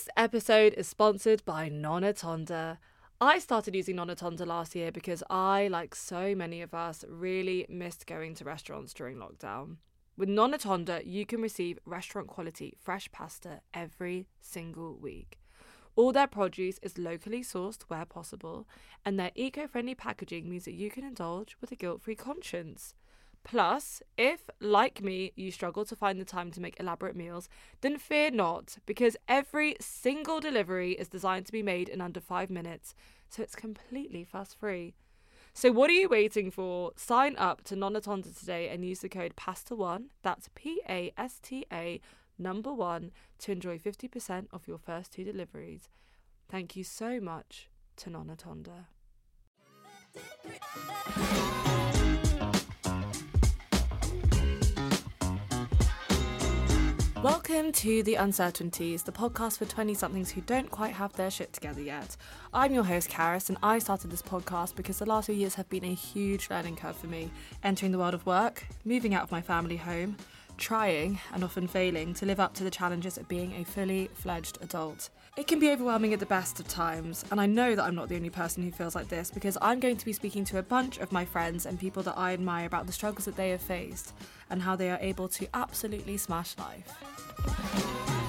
This episode is sponsored by Nonna Tonda. I started using Nonna Tonda last year because I, like so many of us, really missed going to restaurants during lockdown. With Nonna Tonda, you can receive restaurant quality fresh pasta every single week. All their produce is locally sourced where possible, and their eco friendly packaging means that you can indulge with a guilt free conscience. Plus, if, like me, you struggle to find the time to make elaborate meals, then fear not, because every single delivery is designed to be made in under five minutes, so it's completely fuss free. So, what are you waiting for? Sign up to Nonna Tonda today and use the code PASTA1, that's P A S T A number one, to enjoy 50% off your first two deliveries. Thank you so much to Nonna Tonda. Welcome to The Uncertwenties, the podcast for 20 somethings who don't quite have their shit together yet. I'm your host, Karis, and I started this podcast because the last few years have been a huge learning curve for me. Entering the world of work, moving out of my family home, trying, and often failing, to live up to the challenges of being a fully fledged adult. It can be overwhelming at the best of times, and I know that I'm not the only person who feels like this because I'm going to be speaking to a bunch of my friends and people that I admire about the struggles that they have faced and how they are able to absolutely smash life.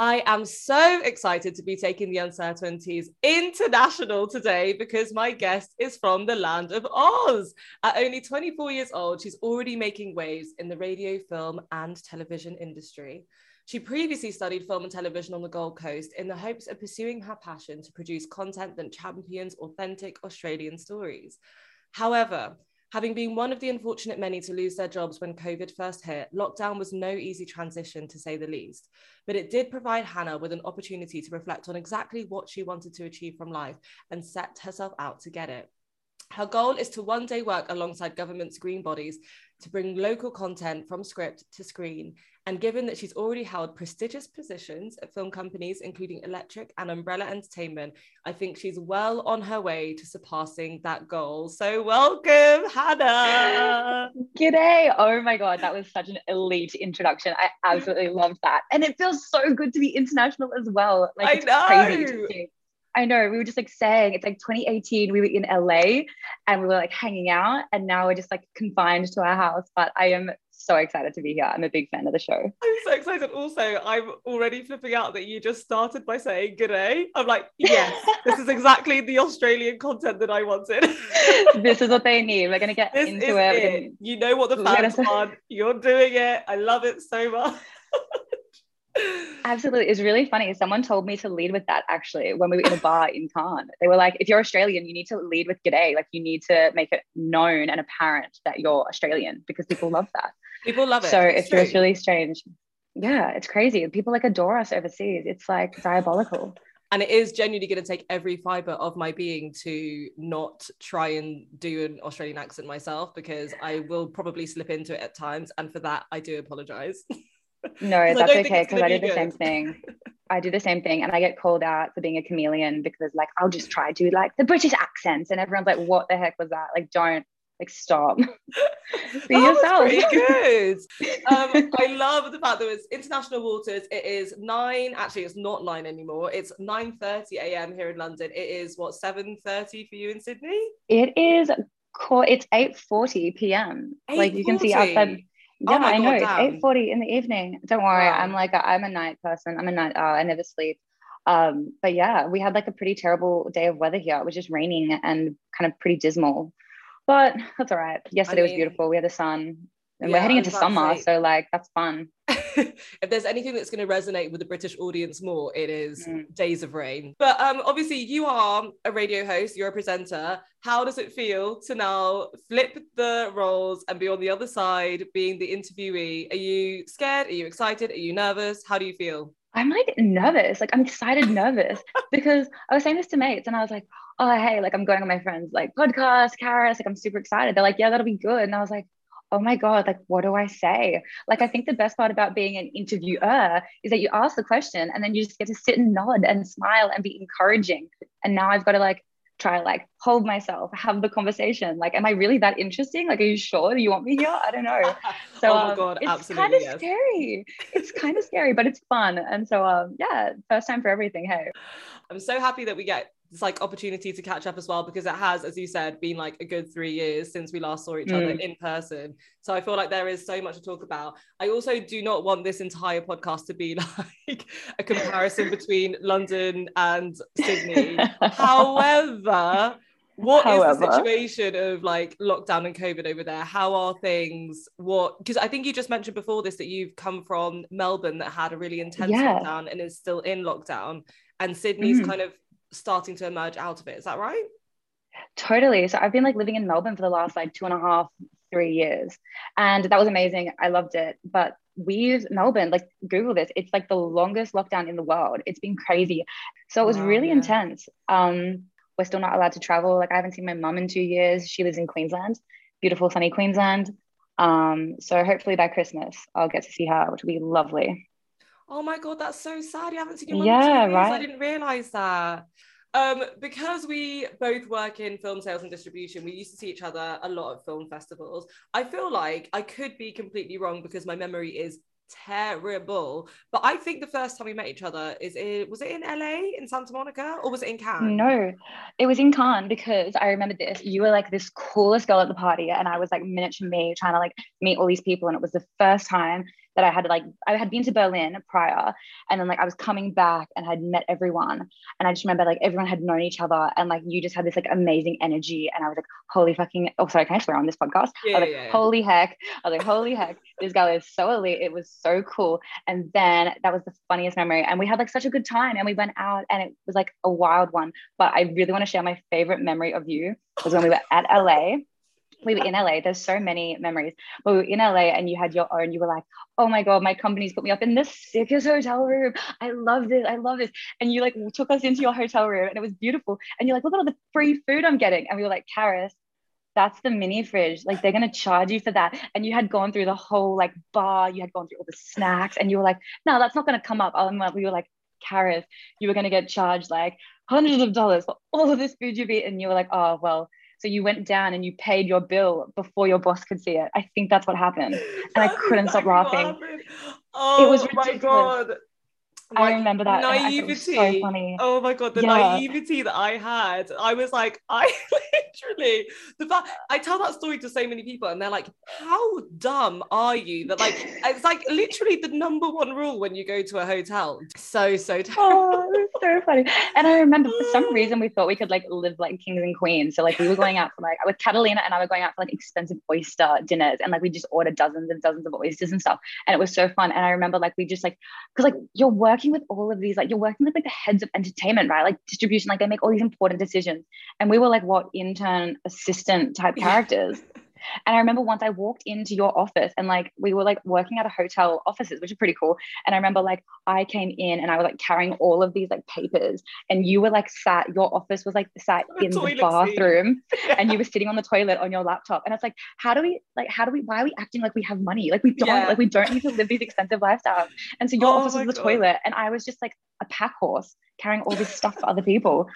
I am so excited to be taking the Uncertwenties international today because my guest is from the land of Oz. At only 24 years old, she's already making waves in the radio, film, and television industry. She previously studied film and television on the Gold Coast in the hopes of pursuing her passion to produce content that champions authentic Australian stories. However, Having been one of the unfortunate many to lose their jobs when COVID first hit, lockdown was no easy transition to say the least. But it did provide Hannah with an opportunity to reflect on exactly what she wanted to achieve from life and set herself out to get it. Her goal is to one day work alongside government screen bodies to bring local content from script to screen. And given that she's already held prestigious positions at film companies, including Electric and Umbrella Entertainment, I think she's well on her way to surpassing that goal. So, welcome, Hannah. G'day. Oh my God, that was such an elite introduction. I absolutely loved that. And it feels so good to be international as well. Like, I know. I know we were just like saying it's like 2018 we were in LA and we were like hanging out and now we're just like confined to our house but I am so excited to be here. I'm a big fan of the show. I'm so excited also. I'm already flipping out that you just started by saying good day. I'm like yes this is exactly the Australian content that I wanted. This is what they need. We're gonna get this into it, it. you know what the fans want. You're doing it. I love it so much Absolutely. It's really funny. Someone told me to lead with that actually when we were in a bar in Cannes. They were like, if you're Australian, you need to lead with G'day. Like you need to make it known and apparent that you're Australian because people love that. People love it. So it's, it's just really strange. Yeah, it's crazy. People like adore us overseas. It's like diabolical. And it is genuinely going to take every fiber of my being to not try and do an Australian accent myself because I will probably slip into it at times. And for that, I do apologize. No, that's okay because I do the good. same thing. I do the same thing and I get called out for being a chameleon because like I'll just try to like the British accents and everyone's like, what the heck was that? Like don't like stop. Be yourself. Pretty good. um, I love the fact that it's international waters. It is nine. Actually, it's not nine anymore. It's nine thirty a.m. here in London. It is what seven thirty for you in Sydney. It is. It's eight forty p.m. 8:40. Like you can see outside. Oh yeah, oh I know. it's eight forty in the evening. Don't worry. Wow. I'm like i am a night person. I'm a night owl. I never sleep. Um, but yeah, we had like a pretty terrible day of weather here. It was just raining and kind of pretty dismal. But that's all right. Yesterday I mean, was beautiful. We had the sun. And yeah, we're heading into summer, so like that's fun. if there's anything that's going to resonate with the British audience more, it is mm. Days of Rain. But um, obviously, you are a radio host, you're a presenter. How does it feel to now flip the roles and be on the other side, being the interviewee? Are you scared? Are you excited? Are you nervous? How do you feel? I'm like nervous. Like I'm excited, nervous because I was saying this to mates and I was like, oh, hey, like I'm going on my friend's like podcast, Karis, like I'm super excited. They're like, yeah, that'll be good. And I was like, oh my God, like, what do I say? Like, I think the best part about being an interviewer is that you ask the question and then you just get to sit and nod and smile and be encouraging. And now I've got to like try like hold myself, have the conversation. Like, am I really that interesting? Like, are you sure you want me here? I don't know. So oh my um, god, um, it's kind of yes. scary. It's kind of scary, but it's fun. And so um, yeah, first time for everything. Hey. I'm so happy that we get this like opportunity to catch up as well because it has, as you said, been like a good three years since we last saw each mm. other in person. So I feel like there is so much to talk about. I also do not want this entire podcast to be like a comparison between London and Sydney. However, what However. is the situation of like lockdown and COVID over there? How are things? What because I think you just mentioned before this that you've come from Melbourne that had a really intense yeah. lockdown and is still in lockdown, and Sydney's mm. kind of starting to emerge out of it. Is that right? Totally. So I've been like living in Melbourne for the last like two and a half, three years. And that was amazing. I loved it. But we've Melbourne, like Google this, it's like the longest lockdown in the world. It's been crazy. So it was wow, really yeah. intense. Um, we're still not allowed to travel. Like I haven't seen my mum in two years. She lives in Queensland, beautiful sunny Queensland. Um, so hopefully by Christmas I'll get to see her, which will be lovely. Oh my god, that's so sad. You haven't seen your mum yeah, right. I didn't realize that. Um, because we both work in film sales and distribution, we used to see each other a lot at film festivals. I feel like I could be completely wrong because my memory is terrible. But I think the first time we met each other is it was it in LA in Santa Monica or was it in Cannes? No, it was in Cannes because I remember this. You were like this coolest girl at the party, and I was like miniature me trying to like meet all these people, and it was the first time that I had like I had been to Berlin prior and then like I was coming back and had met everyone and I just remember like everyone had known each other and like you just had this like amazing energy and I was like holy fucking oh sorry can I swear on this podcast yeah, I was like yeah, holy yeah. heck I was like holy heck this guy is so elite it was so cool and then that was the funniest memory and we had like such a good time and we went out and it was like a wild one but I really want to share my favorite memory of you was when we were at LA we were in LA. There's so many memories. But we were in LA and you had your own, you were like, oh my God, my company's put me up in the sickest hotel room. I love this. I love this. And you like took us into your hotel room and it was beautiful. And you're like, look at all the free food I'm getting. And we were like, Karis, that's the mini fridge. Like they're gonna charge you for that. And you had gone through the whole like bar, you had gone through all the snacks, and you were like, no, that's not gonna come up. And we were like, Karis, you were gonna get charged like hundreds of dollars for all of this food you've eaten. And you were like, oh well, so you went down and you paid your bill before your boss could see it. I think that's what happened. And I couldn't exactly stop laughing. Oh it was ridiculous. my God. I remember that naivety. So funny. Oh my god, the yeah. naivety that I had. I was like, I literally the fact I tell that story to so many people, and they're like, "How dumb are you?" That like it's like literally the number one rule when you go to a hotel. So so. Oh, so funny. And I remember for some reason we thought we could like live like kings and queens. So like we were going out for like with Catalina and I were going out for like expensive oyster dinners, and like we just ordered dozens and dozens of oysters and stuff, and it was so fun. And I remember like we just like because like you're working working with all of these, like you're working with like the heads of entertainment, right? Like distribution, like they make all these important decisions. And we were like what intern assistant type characters. And I remember once I walked into your office and like we were like working at a hotel offices, which is pretty cool. And I remember like I came in and I was like carrying all of these like papers, and you were like sat, your office was like sat the in the bathroom, yeah. and you were sitting on the toilet on your laptop. And it's like, how do we like how do we why are we acting like we have money? Like we don't yeah. like we don't need to live these expensive lifestyles. And so your oh office was the God. toilet, and I was just like a pack horse carrying all this stuff for other people.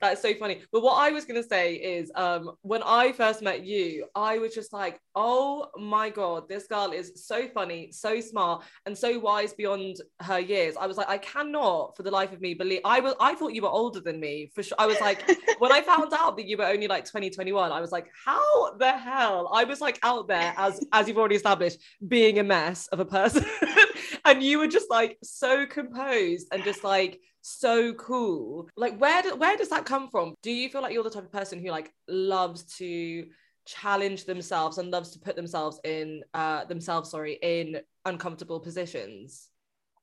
That's so funny. But what I was gonna say is, um, when I first met you, I was just like, oh my god, this girl is so funny, so smart, and so wise beyond her years. I was like, I cannot, for the life of me, believe. I was. I thought you were older than me for sure. I was like, when I found out that you were only like 2021, I was like, how the hell? I was like out there as as you've already established, being a mess of a person, and you were just like so composed and just like so cool. Like where do, where does that come from? Do you feel like you're the type of person who like loves to challenge themselves and loves to put themselves in uh themselves sorry in uncomfortable positions?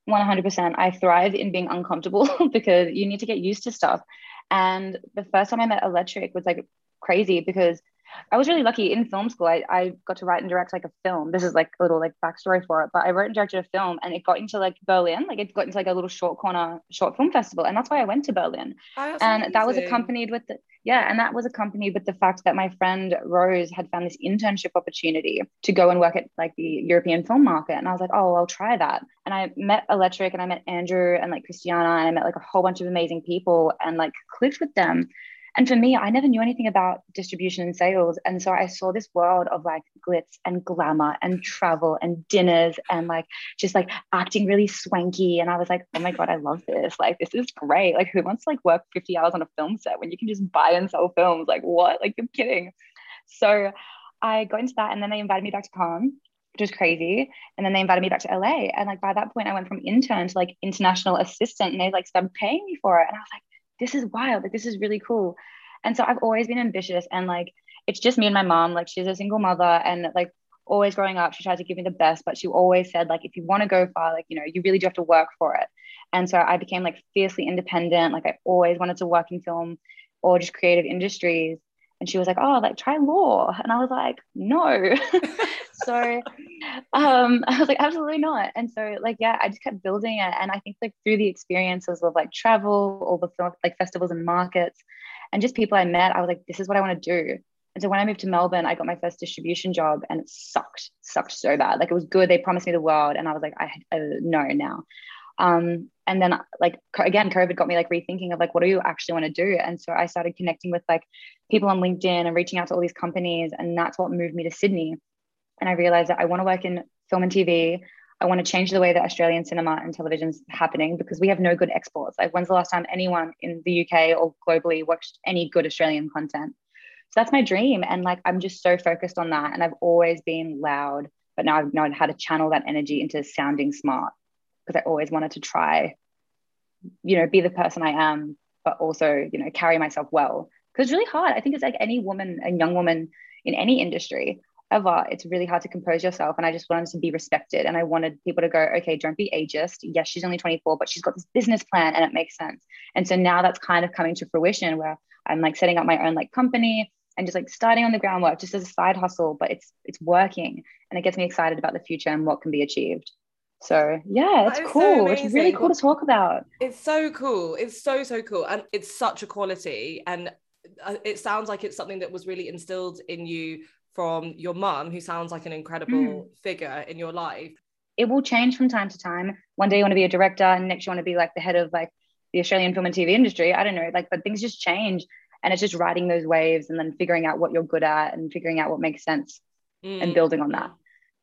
100%. I thrive in being uncomfortable because you need to get used to stuff. And the first time I met Electric was like crazy because I was really lucky in film school. I, I got to write and direct like a film. This is like a little like backstory for it, but I wrote and directed a film and it got into like Berlin, like it got into like a little short corner short film festival. And that's why I went to Berlin. Oh, and amazing. that was accompanied with the, yeah, and that was accompanied with the fact that my friend Rose had found this internship opportunity to go and work at like the European film market. And I was like, oh, I'll try that. And I met Electric and I met Andrew and like Christiana and I met like a whole bunch of amazing people and like clicked with them And for me, I never knew anything about distribution and sales. And so I saw this world of like glitz and glamour and travel and dinners and like just like acting really swanky. And I was like, oh my God, I love this. Like, this is great. Like, who wants to like work 50 hours on a film set when you can just buy and sell films? Like, what? Like, you're kidding. So I got into that and then they invited me back to Cannes which was crazy. And then they invited me back to LA. And like by that point, I went from intern to like international assistant and they like started paying me for it. And I was like, this is wild. Like, this is really cool. And so I've always been ambitious and like, it's just me and my mom. Like, she's a single mother and like, always growing up, she tried to give me the best, but she always said, like, if you want to go far, like, you know, you really do have to work for it. And so I became like fiercely independent. Like, I always wanted to work in film or just creative industries. And she was like, oh, like, try law. And I was like, no. so um, I was like, absolutely not. And so like, yeah, I just kept building it. And I think like through the experiences of like travel, all the like festivals and markets and just people I met, I was like, this is what I want to do. And so when I moved to Melbourne, I got my first distribution job and it sucked, sucked so bad. Like it was good. They promised me the world. And I was like, I uh, no now. Um, and then like again, COVID got me like rethinking of like, what do you actually want to do? And so I started connecting with like people on LinkedIn and reaching out to all these companies. And that's what moved me to Sydney and I realized that I want to work in film and TV. I want to change the way that Australian cinema and television is happening because we have no good exports. Like, when's the last time anyone in the UK or globally watched any good Australian content? So that's my dream. And like, I'm just so focused on that. And I've always been loud, but now I've known how to channel that energy into sounding smart because I always wanted to try, you know, be the person I am, but also, you know, carry myself well. Because it's really hard. I think it's like any woman, a young woman in any industry ever, it's really hard to compose yourself. And I just wanted to be respected. And I wanted people to go, okay, don't be ageist. Yes, she's only 24, but she's got this business plan and it makes sense. And so now that's kind of coming to fruition where I'm like setting up my own like company and just like starting on the groundwork just as a side hustle, but it's it's working and it gets me excited about the future and what can be achieved. So yeah, it's cool. So it's really cool to talk about. It's so cool. It's so so cool, and it's such a quality. And uh, it sounds like it's something that was really instilled in you from your mum, who sounds like an incredible mm. figure in your life? It will change from time to time. One day you want to be a director, and next you want to be like the head of like the Australian film and TV industry. I don't know, like, but things just change, and it's just riding those waves and then figuring out what you're good at and figuring out what makes sense mm. and building on that.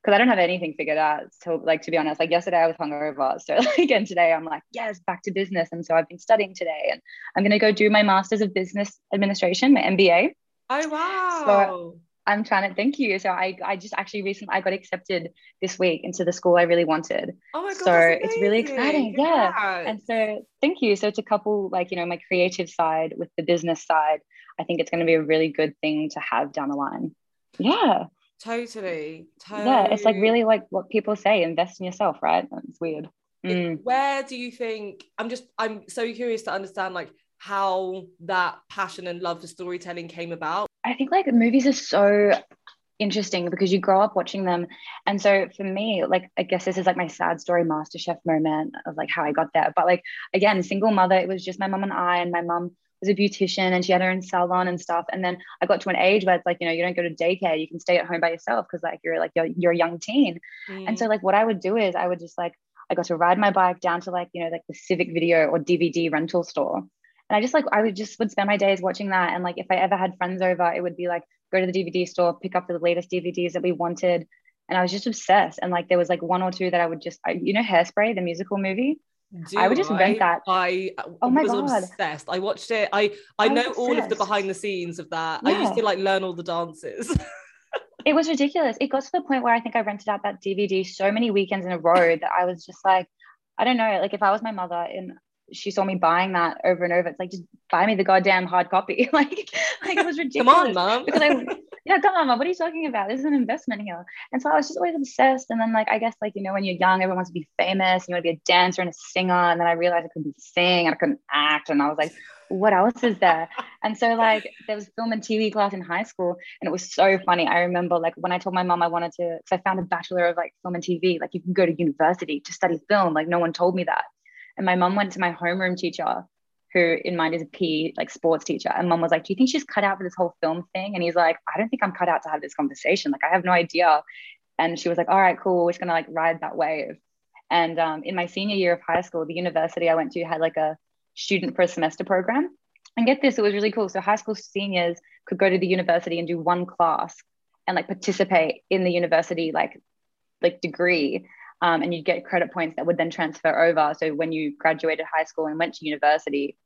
Because I don't have anything figured out. So, like to be honest, like yesterday I was hungover, so like again today I'm like, yes, back to business, and so I've been studying today, and I'm gonna go do my masters of business administration, my MBA. Oh wow! So I'm trying to thank you. So I, I just actually recently I got accepted this week into the school I really wanted. Oh my god! So it's really exciting. Yeah. yeah. And so thank you. So to couple like you know my creative side with the business side, I think it's going to be a really good thing to have down the line. Yeah. Totally. totally. Yeah, it's like really like what people say: invest in yourself, right? It's weird. Mm. Where do you think? I'm just I'm so curious to understand like how that passion and love for storytelling came about I think like movies are so interesting because you grow up watching them. And so for me, like I guess this is like my sad story master chef moment of like how I got there. But like again, single mother, it was just my mom and I, and my mom was a beautician and she had her own salon and stuff. And then I got to an age where it's like, you know, you don't go to daycare, you can stay at home by yourself because like you're like you're, you're a young teen. Mm. And so like what I would do is I would just like I got to ride my bike down to like, you know, like the civic video or DVD rental store and I just like I would just would spend my days watching that. And like if I ever had friends over, it would be like go to the DVD store, pick up the latest DVDs that we wanted. And I was just obsessed. And like there was like one or two that I would just I, you know Hairspray, the musical movie. Do I would just rent that. I uh, oh my was god, obsessed. I watched it. I I, I know all of the behind the scenes of that. Yeah. I used to like learn all the dances. it was ridiculous. It got to the point where I think I rented out that DVD so many weekends in a row that I was just like, I don't know. Like if I was my mother and she saw me buying that over and over. It's like just buy me the goddamn hard copy. like, like it was ridiculous. come on, mom. because I, yeah, come on, mom. What are you talking about? This is an investment here. And so I was just always obsessed. And then like I guess like you know when you're young, everyone wants to be famous. You want to be a dancer and a singer. And then I realized I couldn't sing and I couldn't act. And I was like, what else is there? And so like there was film and TV class in high school, and it was so funny. I remember like when I told my mom I wanted to, because I found a bachelor of like film and TV. Like you can go to university to study film. Like no one told me that. And my mom went to my homeroom teacher, who in mind is a P like sports teacher. And mom was like, Do you think she's cut out for this whole film thing? And he's like, I don't think I'm cut out to have this conversation. Like, I have no idea. And she was like, All right, cool. We're just gonna like ride that wave. And um, in my senior year of high school, the university I went to had like a student for a semester program. and get this, it was really cool. So high school seniors could go to the university and do one class and like participate in the university like like degree. Um, and you'd get credit points that would then transfer over. So when you graduated high school and went to university,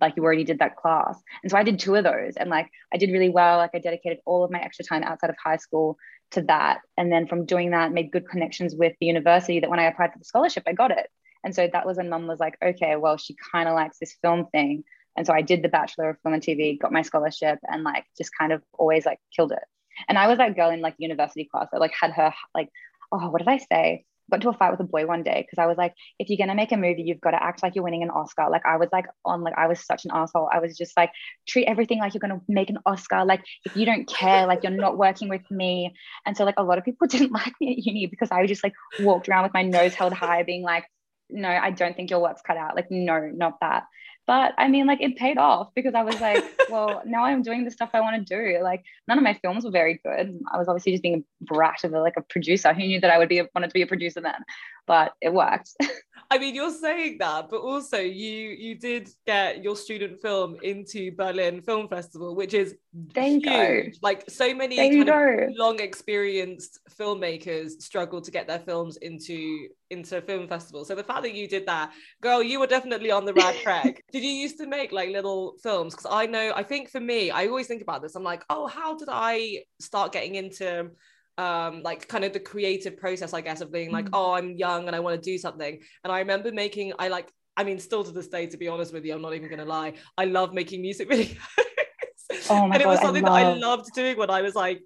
like you already did that class. And so I did two of those and like I did really well. Like I dedicated all of my extra time outside of high school to that. And then from doing that, made good connections with the university that when I applied for the scholarship, I got it. And so that was when mum was like, okay, well, she kind of likes this film thing. And so I did the Bachelor of Film and TV, got my scholarship, and like just kind of always like killed it. And I was that girl in like university class that like had her like, oh, what did I say? Got into a fight with a boy one day because I was like, if you're gonna make a movie, you've got to act like you're winning an Oscar. Like I was like on like I was such an asshole. I was just like treat everything like you're gonna make an Oscar. Like if you don't care, like you're not working with me. And so like a lot of people didn't like me at uni because I just like walked around with my nose held high, being like, no, I don't think your work's cut out. Like no, not that. But I mean, like it paid off because I was like, well, now I'm doing the stuff I want to do. Like none of my films were very good. I was obviously just being a brat of a, like a producer. Who knew that I would be wanted to be a producer then? But it worked. I mean, you're saying that, but also you you did get your student film into Berlin Film Festival, which is there huge. Go. Like so many long experienced filmmakers struggle to get their films into into film festivals. So the fact that you did that, girl, you were definitely on the right track. did you used to make like little films? Because I know, I think for me, I always think about this. I'm like, oh, how did I start getting into um like kind of the creative process i guess of being like mm. oh i'm young and i want to do something and i remember making i like i mean still to this day to be honest with you i'm not even gonna lie i love making music videos oh my and it God, was something I that i loved doing when i was like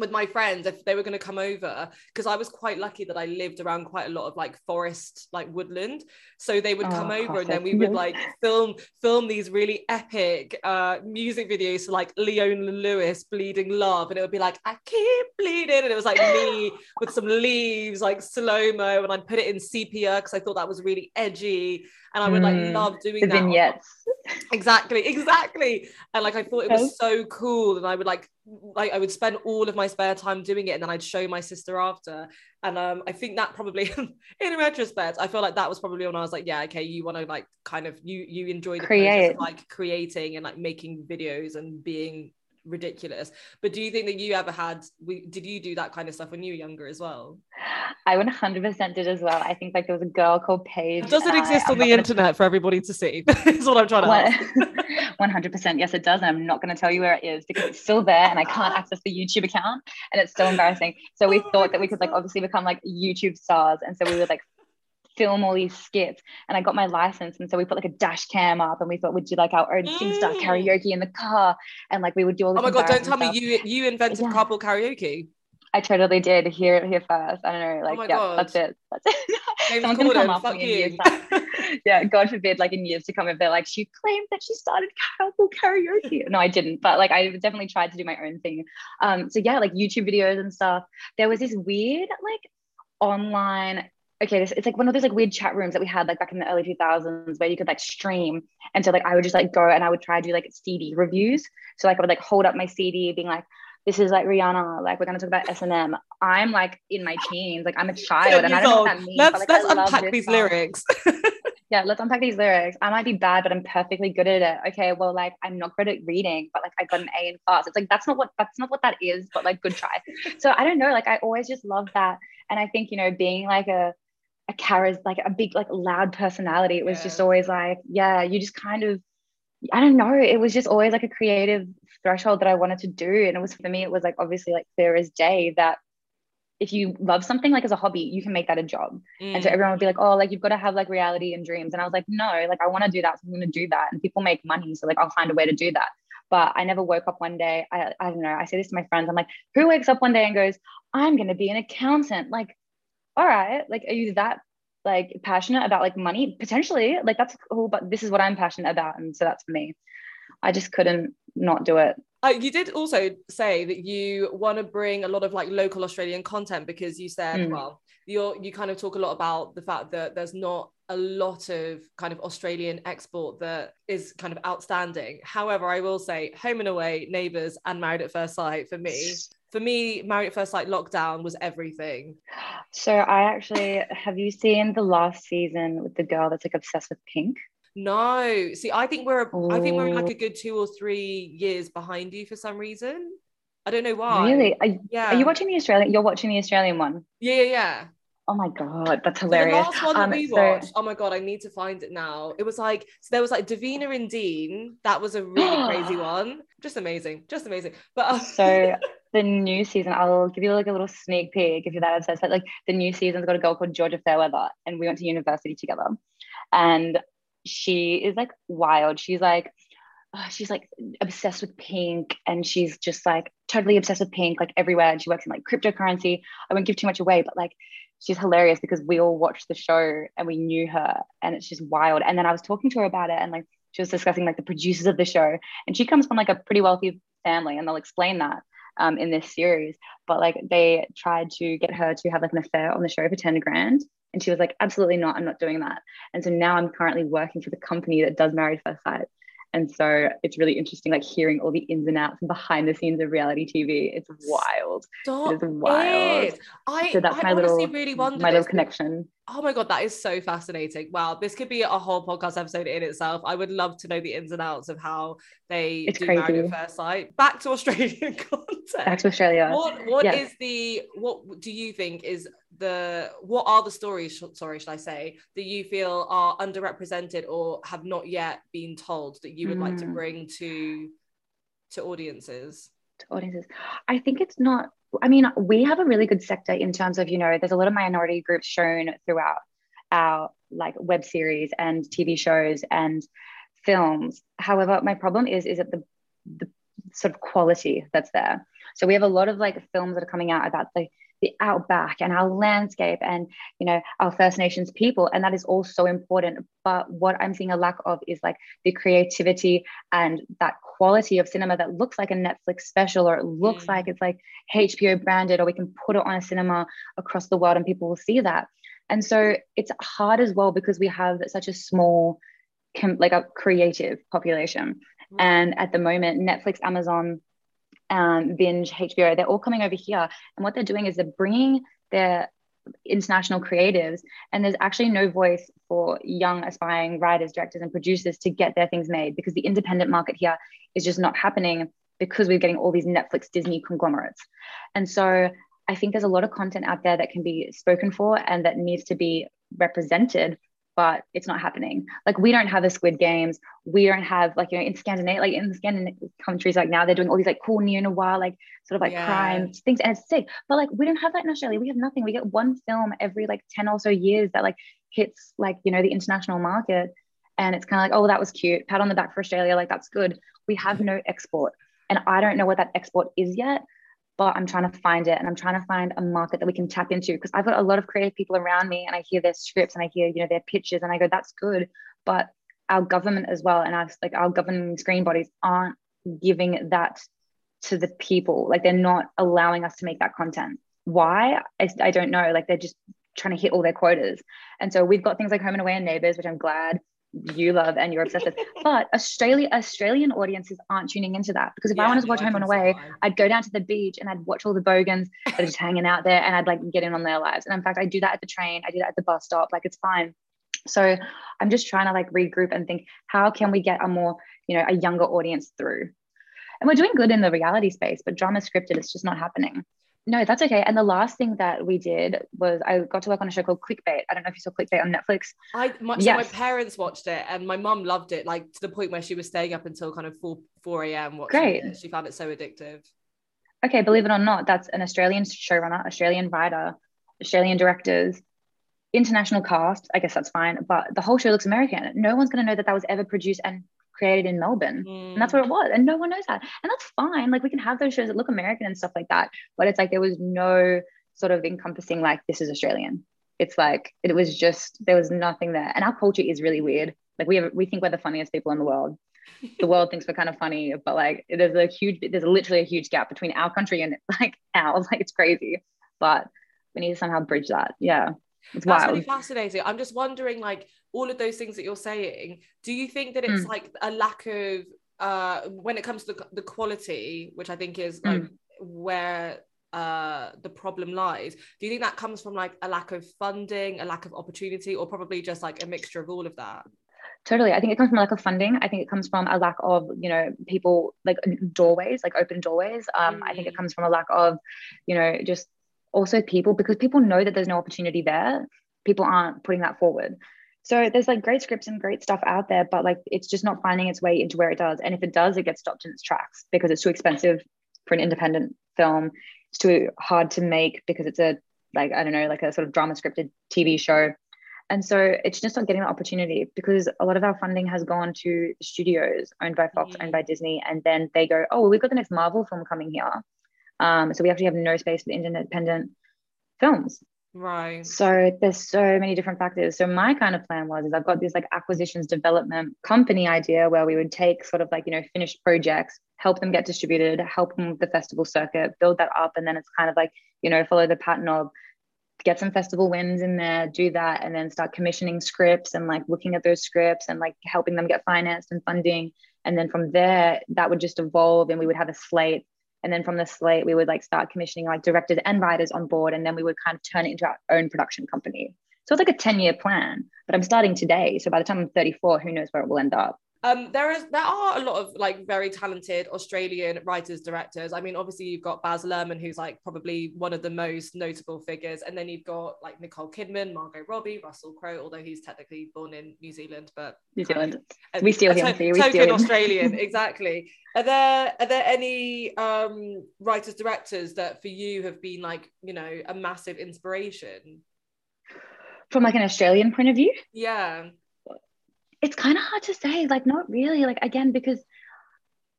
with my friends if they were going to come over because I was quite lucky that I lived around quite a lot of like forest like woodland. So they would oh, come over and then we would like film film these really epic uh music videos to like Leona Lewis bleeding love and it would be like I keep bleeding and it was like me with some leaves like slow-mo and I'd put it in sepia because I thought that was really edgy and I would like mm, love doing the that. vignettes. Exactly exactly. And like I thought it was so cool and I would like like I would spend all of my spare time doing it and then I'd show my sister after. And um I think that probably in retrospect I feel like that was probably when I was like yeah okay you want to like kind of you you enjoy the Create. process of like creating and like making videos and being ridiculous. But do you think that you ever had we did you do that kind of stuff when you were younger as well? I 100% did as well. I think like there was a girl called paige does it exist I, on the internet gonna... for everybody to see? Is what i'm trying to ask. 100% yes it does and i'm not going to tell you where it is because it's still there and i can't access the youtube account and it's so embarrassing. So we oh thought that we could like obviously become like youtube stars and so we would like film all these skits and I got my license and so we put like a dash cam up and we thought we'd do like our own mm. SingStar karaoke in the car and like we would do all this. Oh my god, don't tell stuff. me you you invented yeah. carpool karaoke. I totally did here here first. I don't know, like oh yeah, god. that's it. That's it. Someone's gonna come after me in years time. yeah, God forbid, like in years to come, if they're like, she claimed that she started carpool karaoke. No, I didn't, but like I definitely tried to do my own thing. Um, so yeah, like YouTube videos and stuff. There was this weird like online okay, this, it's like one of those like weird chat rooms that we had like back in the early 2000s where you could like stream. And so like I would just like go and I would try to do like CD reviews. So like I would like hold up my CD being like, this is like Rihanna, like we're gonna talk about S&M. I'm like in my teens, like I'm a child and I don't know what that means. Let's, but, like, let's unpack these song. lyrics. yeah, let's unpack these lyrics. I might be bad, but I'm perfectly good at it. Okay, well, like I'm not good at reading, but like I got an A in class. It's like that's not what that's not what that is, but like good try. So I don't know, like I always just love that. And I think, you know, being like a a charis like a big like loud personality it was yeah. just always like yeah you just kind of i don't know it was just always like a creative threshold that i wanted to do and it was for me it was like obviously like clear as day that if you love something like as a hobby you can make that a job mm. and so mm. everyone would be like oh like you've got to have like reality and dreams and i was like no like i want to do that so i'm going to do that and people make money so like i'll find a way to do that but I never woke up one day. I, I don't know. I say this to my friends. I'm like, who wakes up one day and goes, I'm going to be an accountant? Like, all right, like, are you that like passionate about like money? Potentially, like that's cool, but this is what I'm passionate about. And so that's for me. I just couldn't not do it. Uh, you did also say that you want to bring a lot of like local Australian content because you said, mm. well, you're you kind of talk a lot about the fact that there's not a lot of kind of Australian export that is kind of outstanding. However, I will say Home and Away, Neighbours, and Married at First Sight for me for me, Married at First Sight lockdown was everything. So I actually have you seen the last season with the girl that's like obsessed with pink? No, see, I think we're Ooh. I think we're like a good two or three years behind you for some reason. I don't know why. Really? Are, yeah. Are you watching the Australian? You're watching the Australian one. Yeah, yeah, yeah. Oh my god, that's hilarious. So the last one that um, we so... watched. Oh my god, I need to find it now. It was like so there was like Davina and Dean. That was a really crazy one. Just amazing, just amazing. But uh... so the new season, I'll give you like a little sneak peek if you're that obsessed. Like the new season's got a girl called Georgia Fairweather, and we went to university together. And she is like wild. She's like oh, she's like obsessed with pink and she's just like totally obsessed with pink like everywhere and she works in like cryptocurrency i won't give too much away but like she's hilarious because we all watched the show and we knew her and it's just wild and then i was talking to her about it and like she was discussing like the producers of the show and she comes from like a pretty wealthy family and they'll explain that um, in this series but like they tried to get her to have like an affair on the show for 10 grand and she was like absolutely not i'm not doing that and so now i'm currently working for the company that does married first sight and so it's really interesting, like hearing all the ins and outs and behind the scenes of reality TV. It's wild. Stop it is wild. It. I, so that's I my little, really my little connection. Oh my god, that is so fascinating! Wow, this could be a whole podcast episode in itself. I would love to know the ins and outs of how they it's do crazy. married at first sight. Back to Australian content. Back to Australia. What What yes. is the what do you think is the what are the stories sorry should i say that you feel are underrepresented or have not yet been told that you would mm. like to mm. bring to to audiences audiences i think it's not i mean we have a really good sector in terms of you know there's a lot of minority groups shown throughout our like web series and tv shows and films. However my problem is is that the the sort of quality that's there. So we have a lot of like films that are coming out about the the outback and our landscape and you know our first nations people and that is all so important but what i'm seeing a lack of is like the creativity and that quality of cinema that looks like a netflix special or it looks mm. like it's like hbo branded or we can put it on a cinema across the world and people will see that and so it's hard as well because we have such a small like a creative population mm. and at the moment netflix amazon um, Binge, HBO, they're all coming over here. And what they're doing is they're bringing their international creatives, and there's actually no voice for young aspiring writers, directors, and producers to get their things made because the independent market here is just not happening because we're getting all these Netflix, Disney conglomerates. And so I think there's a lot of content out there that can be spoken for and that needs to be represented but it's not happening. Like we don't have the Squid Games. We don't have like you know in Scandinavia, like in Scandinavian countries like now they're doing all these like cool neo noir like sort of like yeah. crime things, and it's sick. But like we don't have that in Australia. We have nothing. We get one film every like ten or so years that like hits like you know the international market, and it's kind of like oh that was cute, pat on the back for Australia, like that's good. We have mm-hmm. no export, and I don't know what that export is yet but I'm trying to find it and I'm trying to find a market that we can tap into because I've got a lot of creative people around me and I hear their scripts and I hear, you know, their pitches and I go, that's good. But our government as well and our like our governing screen bodies aren't giving that to the people. Like they're not allowing us to make that content. Why? I, I don't know. Like they're just trying to hit all their quotas. And so we've got things like Home and Away and Neighbours, which I'm glad you love and you're obsessed with. But Australia, Australian audiences aren't tuning into that because if yeah, I wanted to watch Home and Away, so I'd go down to the beach and I'd watch all the bogans that are just hanging out there and I'd like get in on their lives. And in fact, I do that at the train, I do that at the bus stop, like it's fine. So I'm just trying to like regroup and think, how can we get a more, you know, a younger audience through? And we're doing good in the reality space, but drama scripted, it's just not happening. No, that's okay. And the last thing that we did was I got to work on a show called Clickbait. I don't know if you saw Clickbait on Netflix. I my, yes. so my parents watched it and my mum loved it, like to the point where she was staying up until kind of 4 4 a.m. watching Great. it. She found it so addictive. Okay, believe it or not, that's an Australian showrunner, Australian writer, Australian directors, international cast. I guess that's fine, but the whole show looks American. No one's going to know that that was ever produced and created in Melbourne. Mm. And that's what it was. And no one knows that. And that's fine. Like we can have those shows that look American and stuff like that. But it's like there was no sort of encompassing like this is Australian. It's like it was just there was nothing there. And our culture is really weird. Like we have we think we're the funniest people in the world. the world thinks we're kind of funny, but like there's a huge there's literally a huge gap between our country and like ours. Like it's crazy. But we need to somehow bridge that. Yeah. It's That's wild. really fascinating. I'm just wondering, like, all of those things that you're saying, do you think that it's mm. like a lack of uh when it comes to the, the quality, which I think is like mm. where uh the problem lies do you think that comes from like a lack of funding a lack of opportunity or probably just like a mixture of all of that Totally. I think it comes from a lack of funding. I think it comes from a lack of, you know, people like doorways, like open doorways. Um, mm. I think it mm. comes from a lack of, you know, just also people because people know that there's no opportunity there. People aren't putting that forward. So there's like great scripts and great stuff out there, but like it's just not finding its way into where it does. And if it does, it gets stopped in its tracks because it's too expensive for an independent film. It's too hard to make because it's a like I don't know, like a sort of drama scripted TV show. And so it's just not getting the opportunity because a lot of our funding has gone to studios owned by Fox, mm-hmm. owned by Disney, and then they go, "Oh, well, we've got the next Marvel film coming here," um, so we actually have no space for independent films. Right. So there's so many different factors. So my kind of plan was is I've got this like acquisitions development company idea where we would take sort of like, you know, finished projects, help them get distributed, help them with the festival circuit, build that up. And then it's kind of like, you know, follow the pattern of get some festival wins in there, do that, and then start commissioning scripts and like looking at those scripts and like helping them get financed and funding. And then from there, that would just evolve and we would have a slate and then from the slate we would like start commissioning like directors and writers on board and then we would kind of turn it into our own production company. So it's like a 10 year plan but i'm starting today. So by the time i'm 34 who knows where it will end up um, there is there are a lot of like very talented Australian writers directors. I mean, obviously you've got Baz Luhrmann, who's like probably one of the most notable figures, and then you've got like Nicole Kidman, Margot Robbie, Russell Crowe, although he's technically born in New Zealand, but New Zealand. Of, we steal him. To- we token steal Australian, exactly. Are there are there any um, writers directors that for you have been like you know a massive inspiration? From like an Australian point of view? Yeah it's kind of hard to say like not really like again because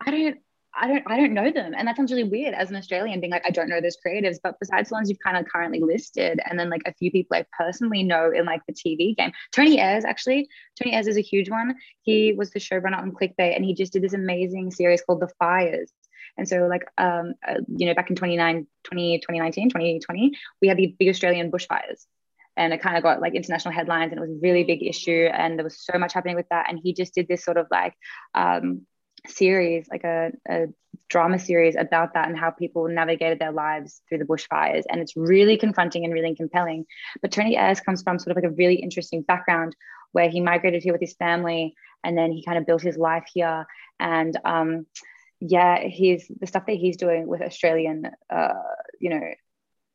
i don't I don't I don't know them. And that sounds really weird as an Australian being like, I don't know those creatives. But besides the ones you've kind of currently listed, and then like a few people I personally know in like the TV game. Tony Ayres, actually. Tony Ayres is a huge one. He was the showrunner on Clickbait and he just did this amazing series called The Fires. And so like um uh, you know, back in 2019, 2020, we had the big Australian bushfires and it kind of got like international headlines and it was a really big issue and there was so much happening with that and he just did this sort of like um, series like a, a drama series about that and how people navigated their lives through the bushfires and it's really confronting and really compelling. But tony ayres comes from sort of like a really interesting background where he migrated here with his family and then he kind of built his life here and um, yeah he's the stuff that he's doing with australian uh, you know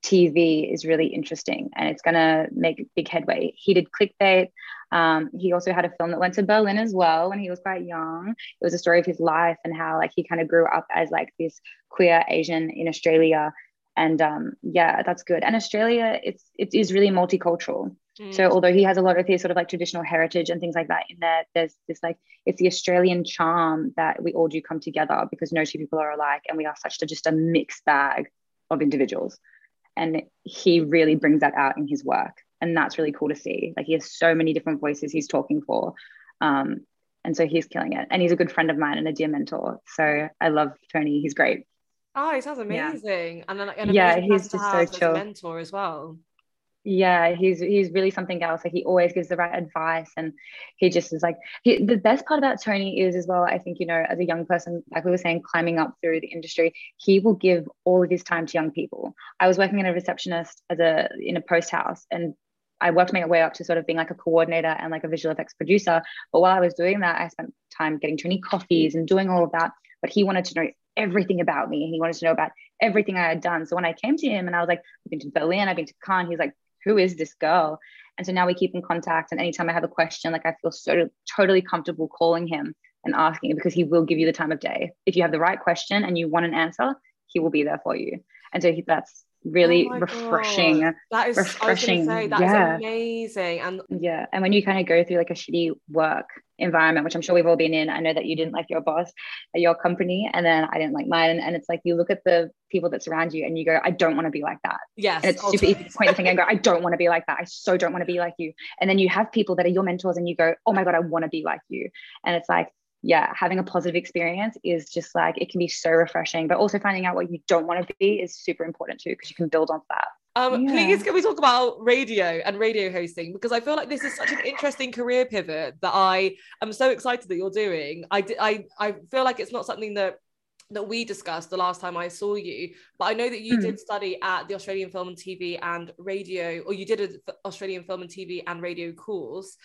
TV is really interesting and it's going to make big headway. He did clickbait. Um, he also had a film that went to Berlin as well when he was quite young. It was a story of his life and how like he kind of grew up as like this queer Asian in Australia. And um, yeah, that's good. And Australia, it's it is really multicultural. Mm. So although he has a lot of his sort of like traditional heritage and things like that in there, there's this like it's the Australian charm that we all do come together because no two people are alike, and we are such a, just a mixed bag of individuals and he really brings that out in his work. And that's really cool to see. Like he has so many different voices he's talking for um, and so he's killing it. And he's a good friend of mine and a dear mentor. So i love tony. He's great. Oh he sounds amazing. Yeah. and then like, yeah he's just so chill. mentor as well yeah he's he's really something else like he always gives the right advice and he just is like he, the best part about tony is as well i think you know as a young person like we were saying climbing up through the industry he will give all of his time to young people i was working in a receptionist as a in a post house and I worked my way up to sort of being like a coordinator and like a visual effects producer. But while I was doing that, I spent time getting Tony coffees and doing all of that. But he wanted to know everything about me. He wanted to know about everything I had done. So when I came to him and I was like, I've been to Berlin, I've been to Cannes, he's like, who is this girl? And so now we keep in contact. And anytime I have a question, like I feel so totally comfortable calling him and asking because he will give you the time of day. If you have the right question and you want an answer, he will be there for you. And so he, that's Oh really oh refreshing. God. That is refreshing. Say, that yeah. amazing. And yeah, and when you kind of go through like a shitty work environment, which I'm sure we've all been in, I know that you didn't like your boss at your company, and then I didn't like mine. And it's like you look at the people that surround you and you go, I don't want to be like that. Yes. And it's super easy to point the finger and go, I don't want to be like that. I so don't want to be like you. And then you have people that are your mentors and you go, Oh my God, I want to be like you. And it's like yeah, having a positive experience is just like it can be so refreshing, but also finding out what you don't want to be is super important too, because you can build on that. Um, yeah. Please, can we talk about radio and radio hosting? Because I feel like this is such an interesting career pivot that I am so excited that you're doing. I, I, I feel like it's not something that that we discussed the last time I saw you, but I know that you mm. did study at the Australian Film and TV and Radio, or you did an Australian Film and TV and Radio course.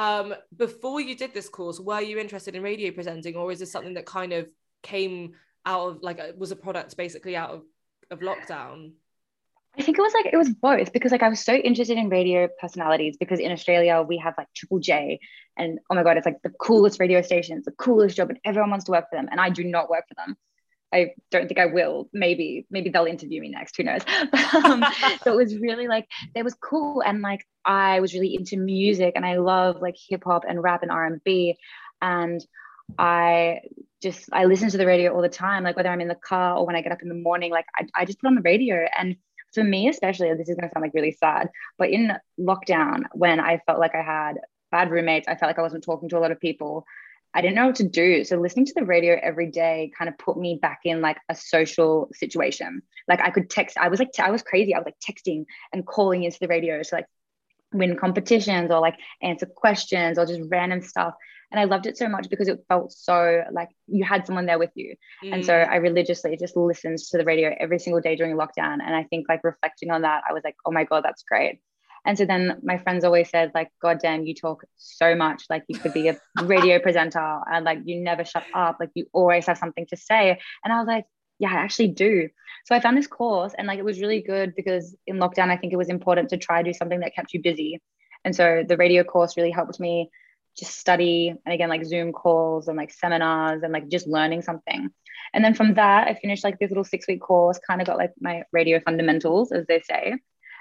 Um, before you did this course, were you interested in radio presenting, or is this something that kind of came out of like was a product basically out of, of lockdown? I think it was like it was both because like I was so interested in radio personalities because in Australia we have like Triple J and oh my god it's like the coolest radio stations the coolest job and everyone wants to work for them and I do not work for them. I don't think I will. Maybe maybe they'll interview me next. Who knows? um, so it was really like it was cool and like I was really into music and I love like hip hop and rap and R and I just I listen to the radio all the time like whether I'm in the car or when I get up in the morning like I, I just put on the radio. And for me especially this is going to sound like really sad but in lockdown when i felt like i had bad roommates i felt like i wasn't talking to a lot of people i didn't know what to do. So listening to the radio every day kind of put me back in like a social situation. Like i could text i was like I was crazy. I was like texting and calling into the radio. To like win competitions or like answer questions or just random stuff and I loved it so much because it felt so like you had someone there with you. Mm. And so mm. I religiously just listened to the radio every single day during lockdown. And I think like reflecting on that, I was like, oh my God, that's great. And so then my friends always said, like, God damn, you talk so much. Like you could be a radio presenter and like you never shut up. Like you always have something to say. And I was like, yeah, I actually do. So I found this course and like it was really good because in lockdown, I think it was important to try to do something that kept you busy. And so the radio course really helped me just study and again like zoom calls and like seminars and like just learning something. And then from that i finished like this little six week course kind of got like my radio fundamentals as they say.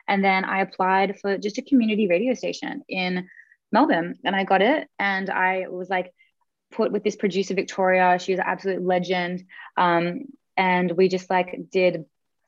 And then i applied for just a community radio station in melbourne and i got it. And i was like put with this producer victoria. She was an absolute legend. Um, and we just like did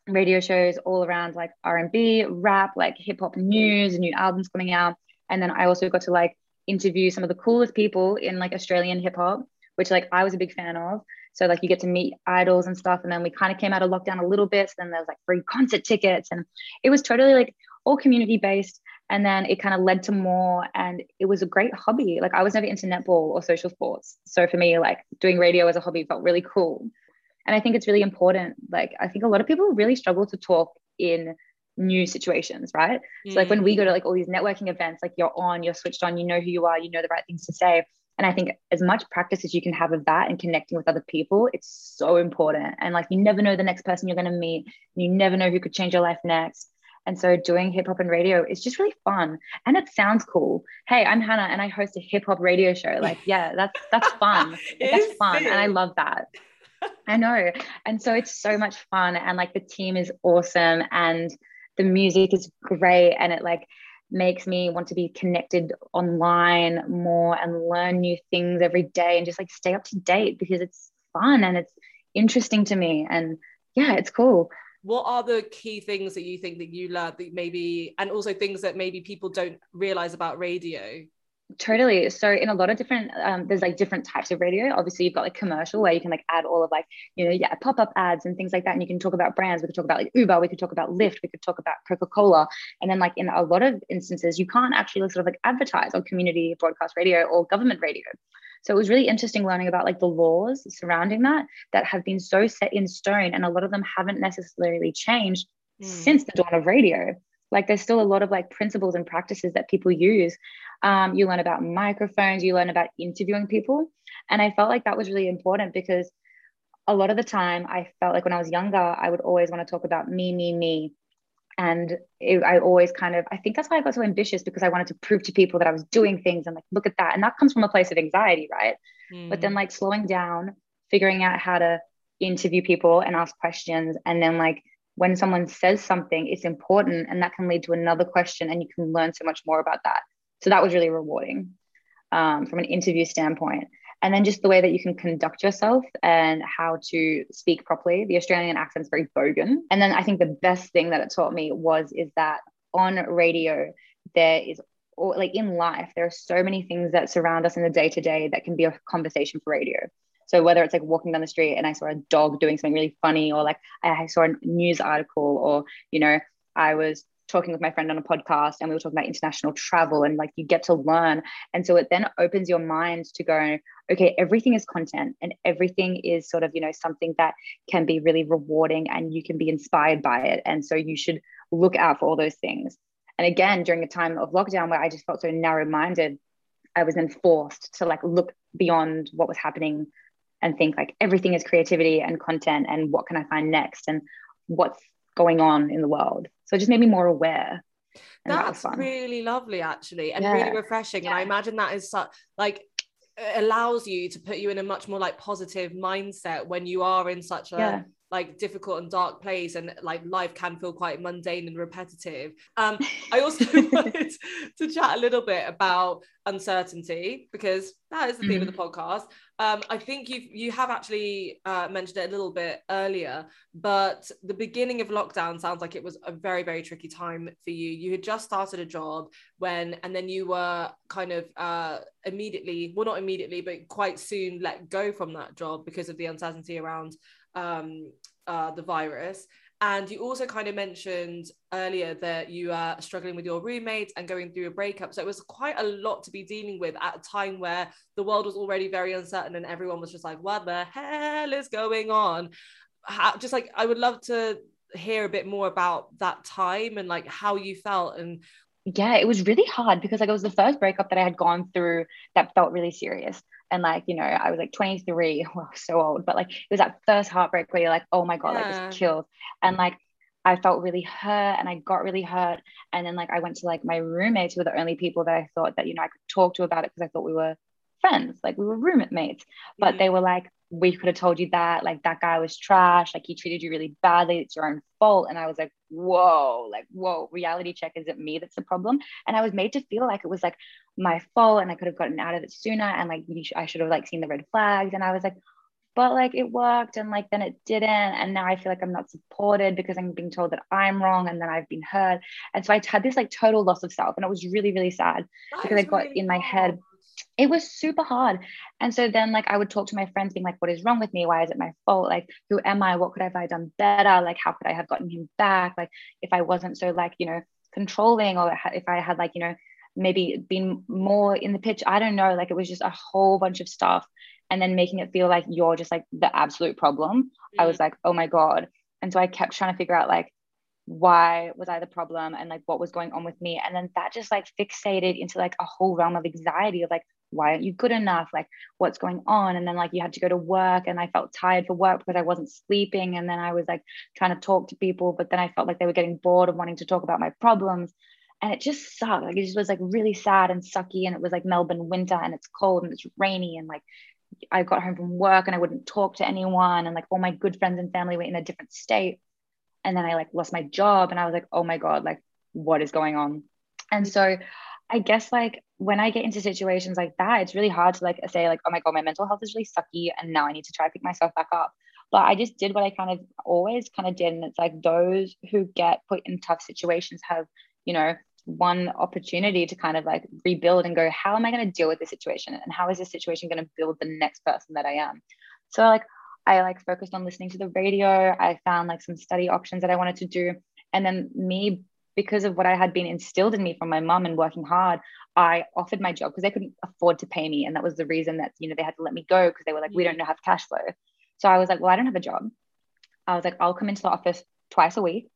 radio shows all around like r&b rap like hip hop news new albums coming out and then i also got to like interview some of the coolest people in like Australian hip hop, which like I was a big fan of. So like you get to meet idols and stuff. And then we kind of came out of lockdown a little bit. So then there was like free concert tickets and it was totally like all community based. And then it kind of led to more and it was a great hobby. Like I was never into netball or social sports. So for me, like doing radio as a hobby felt really cool. And I think it's really important. Like I think a lot of people really struggle to talk in new situations, right? Mm. So like when we go to like all these networking events, like you're on, you're switched on, you know who you are, you know the right things to say. And I think as much practice as you can have of that and connecting with other people, it's so important. And like you never know the next person you're going to meet, you never know who could change your life next. And so doing hip hop and radio is just really fun and it sounds cool. Hey, I'm Hannah and I host a hip hop radio show. Like, yeah, that's that's fun. that's fun. And I love that. I know. And so it's so much fun. And like the team is awesome. And the music is great and it like makes me want to be connected online more and learn new things every day and just like stay up to date because it's fun and it's interesting to me and yeah it's cool what are the key things that you think that you learned that maybe and also things that maybe people don't realize about radio Totally. So in a lot of different, um, there's like different types of radio. Obviously, you've got like commercial where you can like add all of like, you know, yeah, pop up ads and things like that. And you can talk about brands. We could talk about like Uber. We could talk about Lyft. We could talk about Coca Cola. And then like in a lot of instances, you can't actually like sort of like advertise on community broadcast radio or government radio. So it was really interesting learning about like the laws surrounding that that have been so set in stone, and a lot of them haven't necessarily changed mm. since the dawn of radio like there's still a lot of like principles and practices that people use um, you learn about microphones you learn about interviewing people and i felt like that was really important because a lot of the time i felt like when i was younger i would always want to talk about me me me and it, i always kind of i think that's why i got so ambitious because i wanted to prove to people that i was doing things and like look at that and that comes from a place of anxiety right mm. but then mm. like slowing down figuring out how to interview people and ask questions and then like when someone says something, it's important and that can lead to another question and you can learn so much more about that. So that was really rewarding um, from an interview standpoint. And then just the way that you can conduct yourself and how to speak properly. The Australian accent is very bogan. And then I think the best thing that it taught me was is that on radio, there is or like in life, there are so many things that surround us in the day to day that can be a conversation for radio. So whether it's like walking down the street and I saw a dog doing something really funny, or like I saw a news article, or you know, I was talking with my friend on a podcast and we were talking about international travel and like you get to learn. And so it then opens your mind to go, okay, everything is content and everything is sort of, you know, something that can be really rewarding and you can be inspired by it. And so you should look out for all those things. And again, during a time of lockdown where I just felt so narrow minded, I was then forced to like look beyond what was happening and think like everything is creativity and content and what can I find next and what's going on in the world. So it just made me more aware. That's that really lovely, actually, and yeah. really refreshing. Yeah. And I imagine that is such like allows you to put you in a much more like positive mindset when you are in such a yeah like difficult and dark place and like life can feel quite mundane and repetitive. Um i also wanted to chat a little bit about uncertainty because that is the theme mm-hmm. of the podcast. Um i think you you have actually uh, mentioned it a little bit earlier but the beginning of lockdown sounds like it was a very very tricky time for you. You had just started a job when and then you were kind of uh immediately well not immediately but quite soon let go from that job because of the uncertainty around um, uh, the virus. And you also kind of mentioned earlier that you are struggling with your roommate and going through a breakup. So it was quite a lot to be dealing with at a time where the world was already very uncertain and everyone was just like, what the hell is going on? How, just like, I would love to hear a bit more about that time and like how you felt and yeah it was really hard because like it was the first breakup that i had gone through that felt really serious and like you know i was like 23 well so old but like it was that first heartbreak where you're like oh my god yeah. like this killed and like i felt really hurt and i got really hurt. And then like i went to like my roommates were the only people that i thought that you know i could talk to about it because i thought we were friends like we were roommates. But mm-hmm. they were like we could have told you that like that guy was trash like he treated you really badly it's your own fault. And i was like whoa like whoa reality check is it me that's the problem? And i was made to feel like it was like my fault and i could have gotten out of it sooner and like i should have like seen the red flags and i was like but like it worked and like then it didn't and now i feel like i'm not supported because i'm being told that i'm wrong and then i've been hurt and so i had this like total loss of self and it was really really sad that because i got really in my head it was super hard. And so then like I would talk to my friends being like, what is wrong with me? Why is it my fault? Like, who am I? What could I have I done better? Like, how could I have gotten him back? Like, if I wasn't so like, you know, controlling or if I had like, you know, maybe been more in the pitch. I don't know. Like it was just a whole bunch of stuff. And then making it feel like you're just like the absolute problem. Mm-hmm. I was mm. like, oh my God. And so I kept trying to figure out like, why was I the problem and like what was going on with me. And then that just like fixated into like a whole realm of anxiety of like, why aren't you good enough? Like, what's going on? And then like you had to go to work and I felt tired for work because I wasn't sleeping. And then I was like trying to talk to people, but then I felt like they were getting bored of wanting to talk about my problems. And it just sucked. Like it just was like really sad and sucky. And it was like Melbourne winter and it's cold and it's rainy and like I got home from work and I wouldn't talk to anyone. And like all my good friends and family were in a different state and then I like lost my job and I was like, oh my God, like what is going on? And so I guess like when I get into situations like that, it's really hard to like say, like, oh my God, my mental health is really sucky. And now I need to try to pick myself back up. But I just did what I kind of always kind of did. And it's like those who get put in tough situations have, you know, one opportunity to kind of like rebuild and go, how am I going to deal with this situation? And how is this situation going to build the next person that I am? So like I like focused on listening to the radio. I found like some study options that I wanted to do. And then me, because of what I had been instilled in me from my mom and working hard, I offered my job because they couldn't afford to pay me. And that was the reason that, you know, they had to let me go because they were like, we don't mm. have cash flow. So I was like, well, I don't have a job. I was like, I'll come into the office twice a week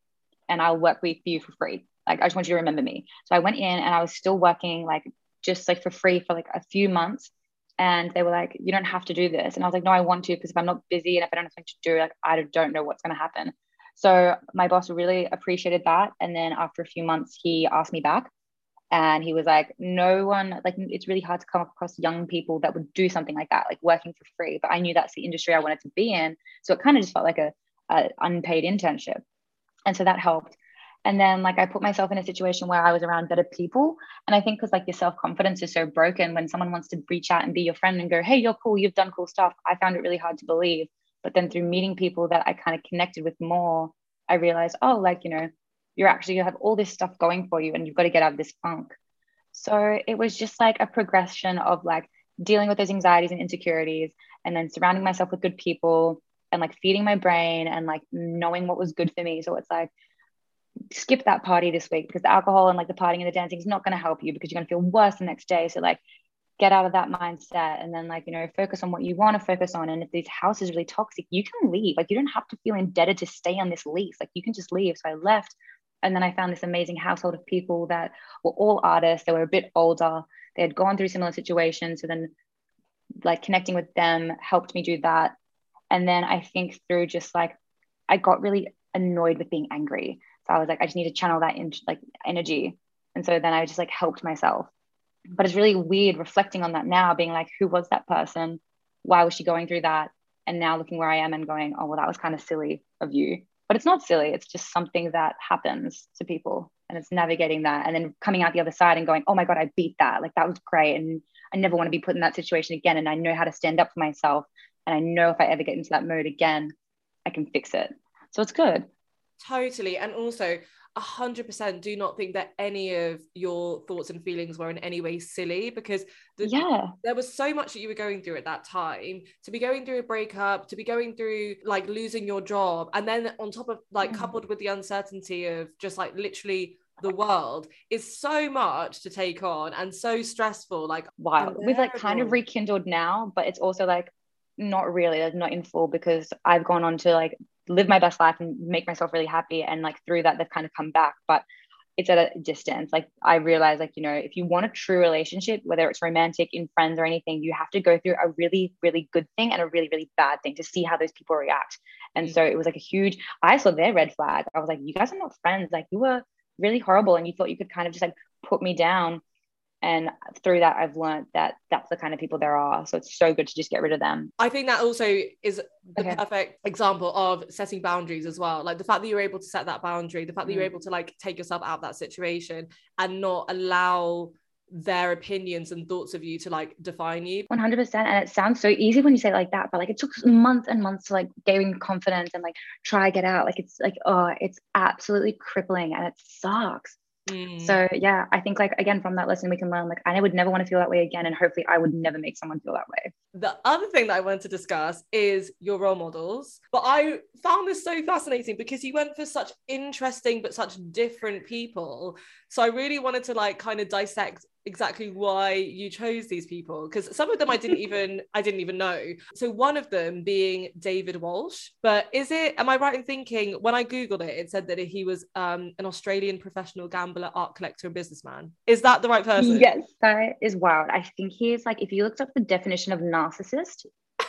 and I'll work with you for free. Like, I just want you to remember me. So I went in and I was still working like just like for free for like a few months. And they were like you don't have to do this. And i was like no i want to because if i'm not busy and if i don't have something to do like i don't know what's going to happen. So my boss really appreciated that. And then after a few months he asked me back. And he was like no one like it's really hard to come across young people that would do something like that like working for free. But i knew that's the industry i wanted to be in. So it kind of just felt like a, a unpaid internship. And so that helped and then like i put myself in a situation where i was around better people. And i think because like your self-confidence is so broken when someone wants to reach out and be your friend and go hey you're cool you've done cool stuff i found it really hard to believe. But then through meeting people that i kind of connected with more i realized oh like you know you're actually you have all this stuff going for you and you've got to get out of this funk. So it was just like a progression of like dealing with those anxieties and insecurities and then surrounding myself with good people and like feeding my brain and like knowing what was good for me. So it's like skip that party this week because the alcohol and like the partying and the dancing is not going to help you because you're going to feel worse the next day. So like get out of that mindset and then like you know focus on what you want to focus on and if this house is really toxic you can leave like you don't have to feel indebted to stay on this lease like you can just leave so i left And then I found this amazing household of people that were all artists. They were a bit older. They had gone through similar situations. So then, like, connecting with them helped me do that. And then I think through just like, I got really annoyed with being angry. So I was like, I just need to channel that like energy. And so then I just like helped myself. But it's really weird reflecting on that now, being like, who was that person? Why was she going through that? And now looking where I am and going, oh, well, that was kind of silly of you. But it's not silly. It's just something that happens to people. And it's navigating that and then coming out the other side and going, oh my God, I beat that. Like that was great. And I never want to be put in that situation again. And I know how to stand up for myself. And I know if I ever get into that mode again, I can fix it. So it's good. Totally. And also, 100% do not think that any of your thoughts and feelings were in any way silly because the, yeah there was so much that you were going through at that time to be going through a breakup to be going through like losing your job and then on top of like mm. coupled with the uncertainty of just like literally the world is so much to take on and so stressful like wow we've like kind of rekindled now but it's also like not really like not in full because I've gone on to like live my best life and make myself really happy. And like through that they've kind of come back but it's at a distance. Like i realize like you know if you want a true relationship whether it's romantic in friends or anything you have to go through a really really good thing and a really really bad thing to see how those people react. And so it was like a huge i saw their red flag. I was like you guys are not friends. Like you were really horrible and you thought you could kind of just like put me down and through that i've learned that that's the kind of people there are. So it's so good to just get rid of them. I think that also is the okay. perfect example of setting boundaries as well. Like the fact that you're able to set that boundary the fact that you're mm. able to like take yourself out of that situation and not allow their opinions and thoughts of you to like define you. 100% and it sounds so easy when you say it like that but like it took months and months to like gain confidence and like try get out. Like it's like oh it's absolutely crippling and it sucks Mm. So yeah, I think like again from that lesson we can learn like I would never want to feel that way again, and hopefully I would never make someone feel that way. The other thing that I wanted to discuss is your role models, but I found this so fascinating because you went for such interesting but such different people. So I really wanted to like kind of dissect exactly why you chose these people because some of them I didn't even I didn't even know. So one of them being David Walsh. But is it am I right in thinking when I googled it it said that he was um, an Australian professional gambler, art collector and businessman. Is that the right person? Yes, that is wild. I think he is like if you looked up the definition of narcissist,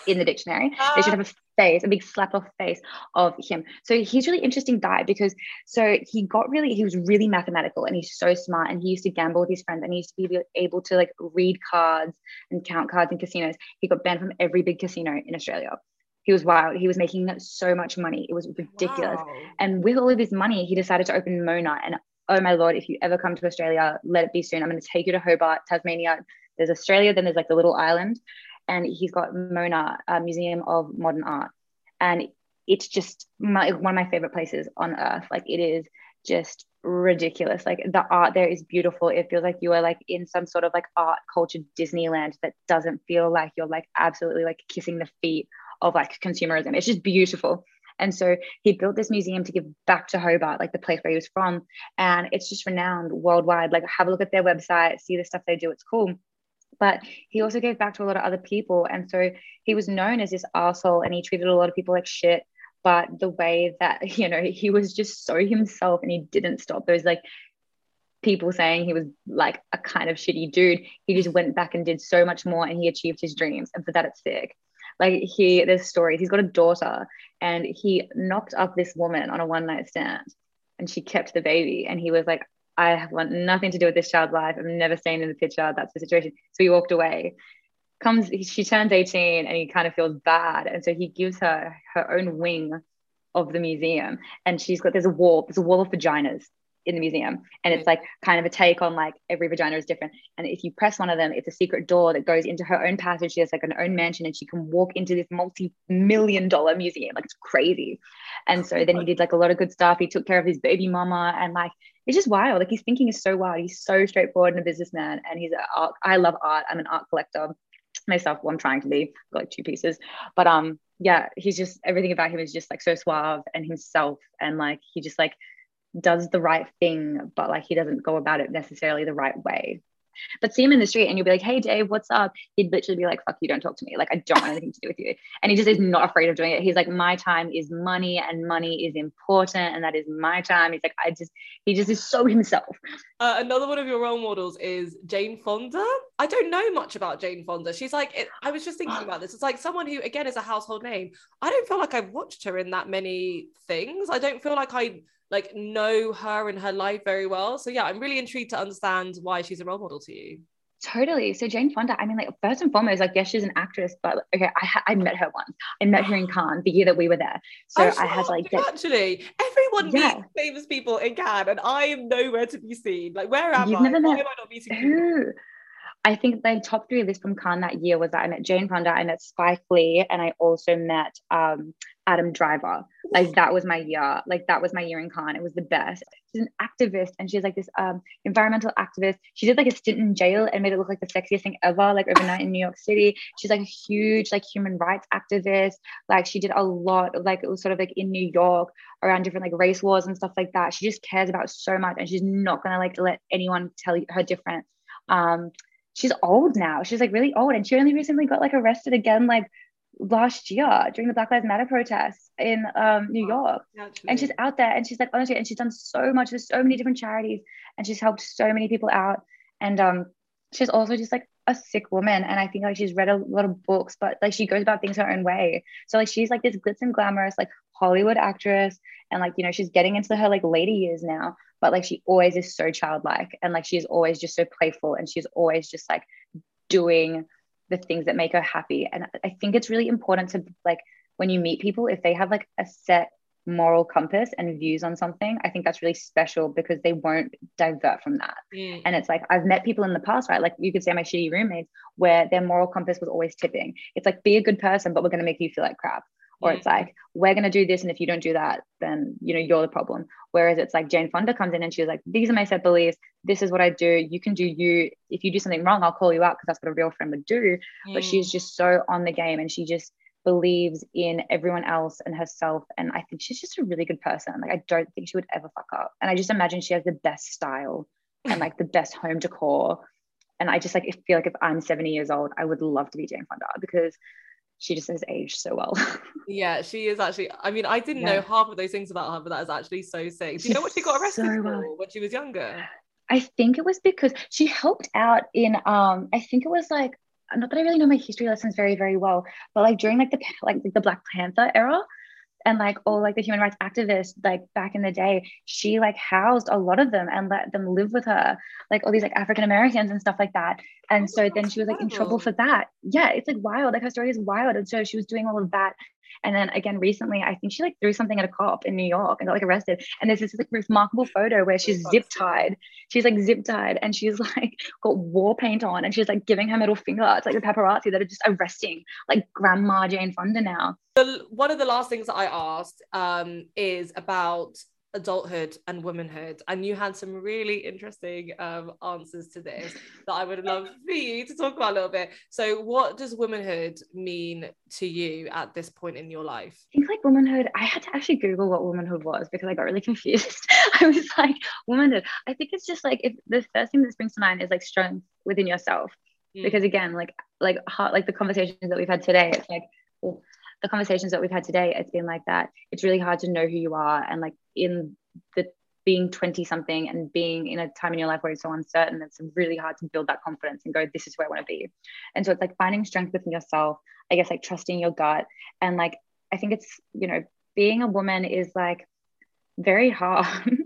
in the dictionary. They should have a face, a big slap off face of him. So he's really interesting guy because so he got really, he was really mathematical and he's so smart and he used to gamble with his friends and he used to be able to like read cards and count cards in casinos. He got banned from every big casino in Australia. He was wild. He was making so much money. It was ridiculous. Wow. And with all of his money, he decided to open Mona. And oh my lord, if you ever come to Australia, let it be soon. I'm going to take you to Hobart, Tasmania. There's Australia, then there's like the little island and he's got Mona a Museum of Modern Art, and it's just my, one of my favorite places on earth. Like it is just ridiculous. Like the art there is beautiful. It feels like you are like in some sort of like art culture Disneyland that doesn't feel like you're like absolutely like kissing the feet of like consumerism. It's just beautiful. And so he built this museum to give back to Hobart, like the place where he was from. And it's just renowned worldwide. Like have a look at their website, see the stuff they do. It's cool but he also gave back to a lot of other people. And so he was known as this asshole and he treated a lot of people like shit. But the way that, you know, he was just so himself and he didn't stop those like people saying he was like a kind of shitty dude. He just went back and did so much more and he achieved his dreams. And for that, it's sick. Like he, there's stories. He's got a daughter and he knocked up this woman on a one night stand and she kept the baby. And he was like, I want nothing to do with this child's life. I'm never staying in the picture. That's the situation. So he walked away. Comes, she turns 18 and he kind of feels bad. And so he gives her her own wing of the museum. And she's got, there's a wall, there's a wall of vaginas in the museum. And it's like kind of a take on like every vagina is different. And if you press one of them, it's a secret door that goes into her own passage. She has like an own mansion and she can walk into this multi-million dollar museum. Like it's crazy. And so then he did like a lot of good stuff. He took care of his baby mama and like it's just wild. Like his thinking is so wild. He's so straightforward and a businessman. And he's a art. I love art. I'm an art collector myself. Well, I'm trying to be got like two pieces, but um, yeah, he's just everything about him is just like so suave and himself, and like he just like does the right thing, but like he doesn't go about it necessarily the right way. But see him in the street and you'll be like, hey, Dave, what's up? He'd literally be like, fuck you, don't talk to me. Like, I don't want anything to do with you. And he just is not afraid of doing it. He's like, my time is money and money is important. And that is my time. He's like, I just, he just is so himself. Uh, another one of your role models is Jane Fonda. I don't know much about Jane Fonda. She's like, it, I was just thinking about this. It's like someone who, again, is a household name. I don't feel like I've watched her in that many things. I don't feel like I like know her and her life very well. So yeah, I'm really intrigued to understand why she's a role model to you. Totally. So Jane Fonda, I mean, like first and foremost, like yes, she's an actress, but okay, I ha- I met her once. I met her in Cannes the year that we were there. So I, I had like actually everyone yeah. meets famous people in Cannes, and I am nowhere to be seen. Like where am You've I? Never met- Why am I not meeting Who? I think the top three list from Cannes that year was that I met Jane Fonda, I met Spike Lee, and I also met um, Adam Driver. Like that was my year. Like that was my year in Cannes. It was the best. She's an activist, and she's like this um, environmental activist. She did like a stint in jail and made it look like the sexiest thing ever. Like overnight in New York City, she's like a huge like human rights activist. Like she did a lot. Like it was sort of like in New York around different like race wars and stuff like that. She just cares about so much, and she's not gonna like let anyone tell her different. Um, she's old now. She's like really old. And she only recently got like arrested again, like last year during the Black Lives Matter protests in um, New York. And she's out there and she's like, honestly, and she's done so much. with so many different charities and she's helped so many people out. And um, she's also just like a sick woman. And I think like she's read a lot of books, but like she goes about things her own way. So like she's like this glitz and glamorous, like Hollywood actress. And like, you know, she's getting into her like later years now but like she always is so childlike and like she's always just so playful and she's always just like doing the things that make her happy. And i think it's really important to like when you meet people if they have like a set moral compass and views on something i think that's really special because they won't divert from that. Mm. and it's like i've met people in the past right? Like you could say my shitty roommates where their moral compass was always tipping. It's like be a good person but we're going to make you feel like crap or it's like we're going to do this and if you don't do that then you know you're the problem. Whereas it's like jane fonda comes in and she's like these are my set beliefs. This is what i do. You can do you. If you do something wrong i'll call you out because that's what a real friend would do. Mm. but she's just so on the game and she just believes in everyone else and herself and i think she's just a really good person. Like i don't think she would ever fuck up. And i just imagine she has the best style and like the best home decor. And i just like feel like if i'm 70 years old i would love to be jane fonda because she just has aged so well. yeah, she is actually. I mean, I didn't yeah. know half of those things about her, but that is actually so sick. Do you know what she got arrested so well. for when she was younger? I think it was because she helped out in. Um, I think it was like not that I really know my history lessons very very well, but like during like the like the Black Panther era, and like all like the human rights activists like back in the day she like housed a lot of them and let them live with her like all these like african americans and stuff like that. And oh, so then she was like in trouble for that. Yeah it's like wild. Like her story is wild. And so she was doing all of that and then again recently, I think she like threw something at a cop in New York and got like arrested. And there's this like remarkable photo where she's zip tied. She's like zip tied and she's like got war paint on and she's like giving her middle finger. It's like the paparazzi that are just arresting like grandma Jane Fonda now. The, one of the last things that I asked um, is about adulthood and womanhood. And you had some really interesting um, answers to this that i would love for you to talk about a little bit. So what does womanhood mean to you at this point in your life? I think like womanhood i had to actually google what womanhood was because i got really confused. I was like womanhood. I think it's just like if the first thing that springs to mind is like strength within yourself. Mm. because again like like heart like the conversations that we've had today it's like well, the conversations that we've had today, it's been like that. It's really hard to know who you are. And like in the being 20 something and being in a time in your life where it's so uncertain, it's really hard to build that confidence and go, this is where I want to be. And so it's like finding strength within yourself, I guess like trusting your gut. And like, I think it's, you know, being a woman is like very hard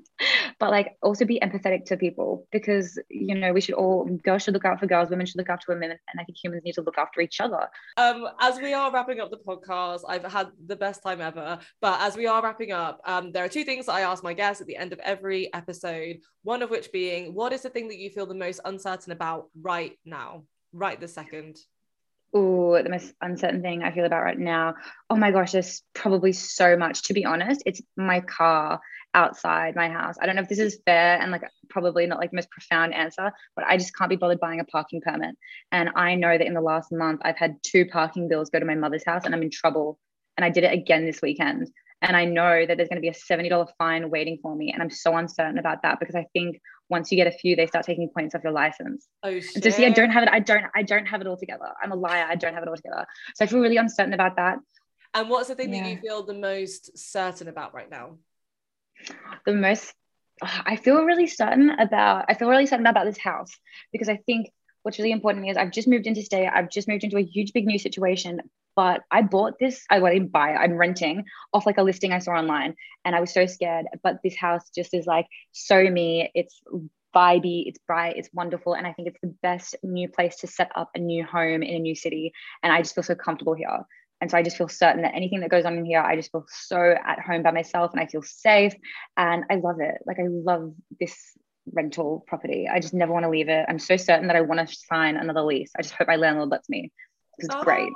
but like also be empathetic to people because you know we should all girls should look out for girls women should look after women and i think humans need to look after each other um as we are wrapping up the podcast i've had the best time ever but as we are wrapping up um there are two things that i ask my guests at the end of every episode one of which being what is the thing that you feel the most uncertain about right now right this second Oh, the most uncertain thing I feel about right now. Oh my gosh, there's probably so much. To be honest, it's my car outside my house. I don't know if this is fair and like probably not like the most profound answer, but I just can't be bothered buying a parking permit. And I know that in the last month, I've had two parking bills go to my mother's house and I'm in trouble. And I did it again this weekend. and I know that there's going to be a $70 fine waiting for me. And I'm so uncertain about that because I think once you get a few, they start taking points off your license. Oh, shit. And to see, I don't have it. I don't, I don't have it all together. I'm a liar. I don't have it all together. So I feel really uncertain about that. And what's the thing yeah. that you feel the most certain about right now? The most, I feel really certain about, I feel really certain about this house because I think what's really important is I've just moved into stay. I've just moved into a huge, big new situation. But I bought this, I well, didn't buy it, I'm renting off like a listing I saw online. And I was so scared. But this house just is like so me. It's vibey, it's bright, it's wonderful. And I think it's the best new place to set up a new home in a new city. And I just feel so comfortable here. And so I just feel certain that anything that goes on in here, I just feel so at home by myself and I feel safe. And I love it. Like I love this rental property. I just never want to leave it. I'm so certain that I want to sign another lease. I just hope my landlord lets me. It's oh. great.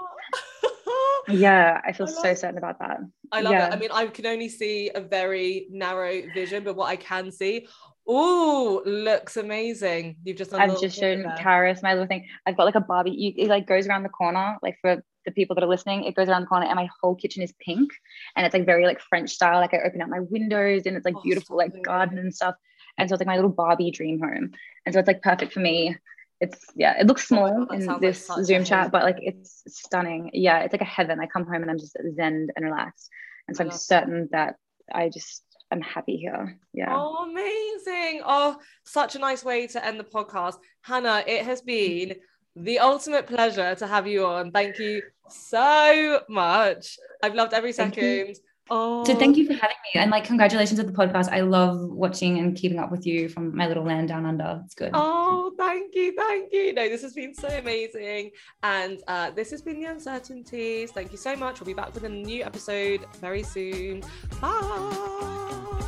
yeah, I feel I so certain about that. I love yeah. it. I mean, I can only see a very narrow vision, but what I can see, oh, looks amazing. You've just I've just shown Karis my little thing. I've got like a Barbie. You, it like goes around the corner, like for the people that are listening, it goes around the corner and my whole kitchen is pink and it's like very like French style. Like I open up my windows and it's like oh, beautiful, like garden and stuff. And so it's like my little Barbie dream home. And so it's like perfect for me. It's yeah, it looks small oh in this like Zoom chat, but like it's stunning. Yeah, it's like a heaven. I come home and I'm just zen and relaxed. And so I'm certain that I just I'm happy here. Yeah. Oh, amazing. Oh, such a nice way to end the podcast. Hannah, it has been the ultimate pleasure to have you on. Thank you so much. I've loved every second. Oh. So thank you for having me and like congratulations with the podcast. I love watching and keeping up with you from my little land down under. It's good. Oh, thank you, thank you. No, this has been so amazing, and uh, this has been the Uncertwenties. Thank you so much. We'll be back with a new episode very soon. Bye.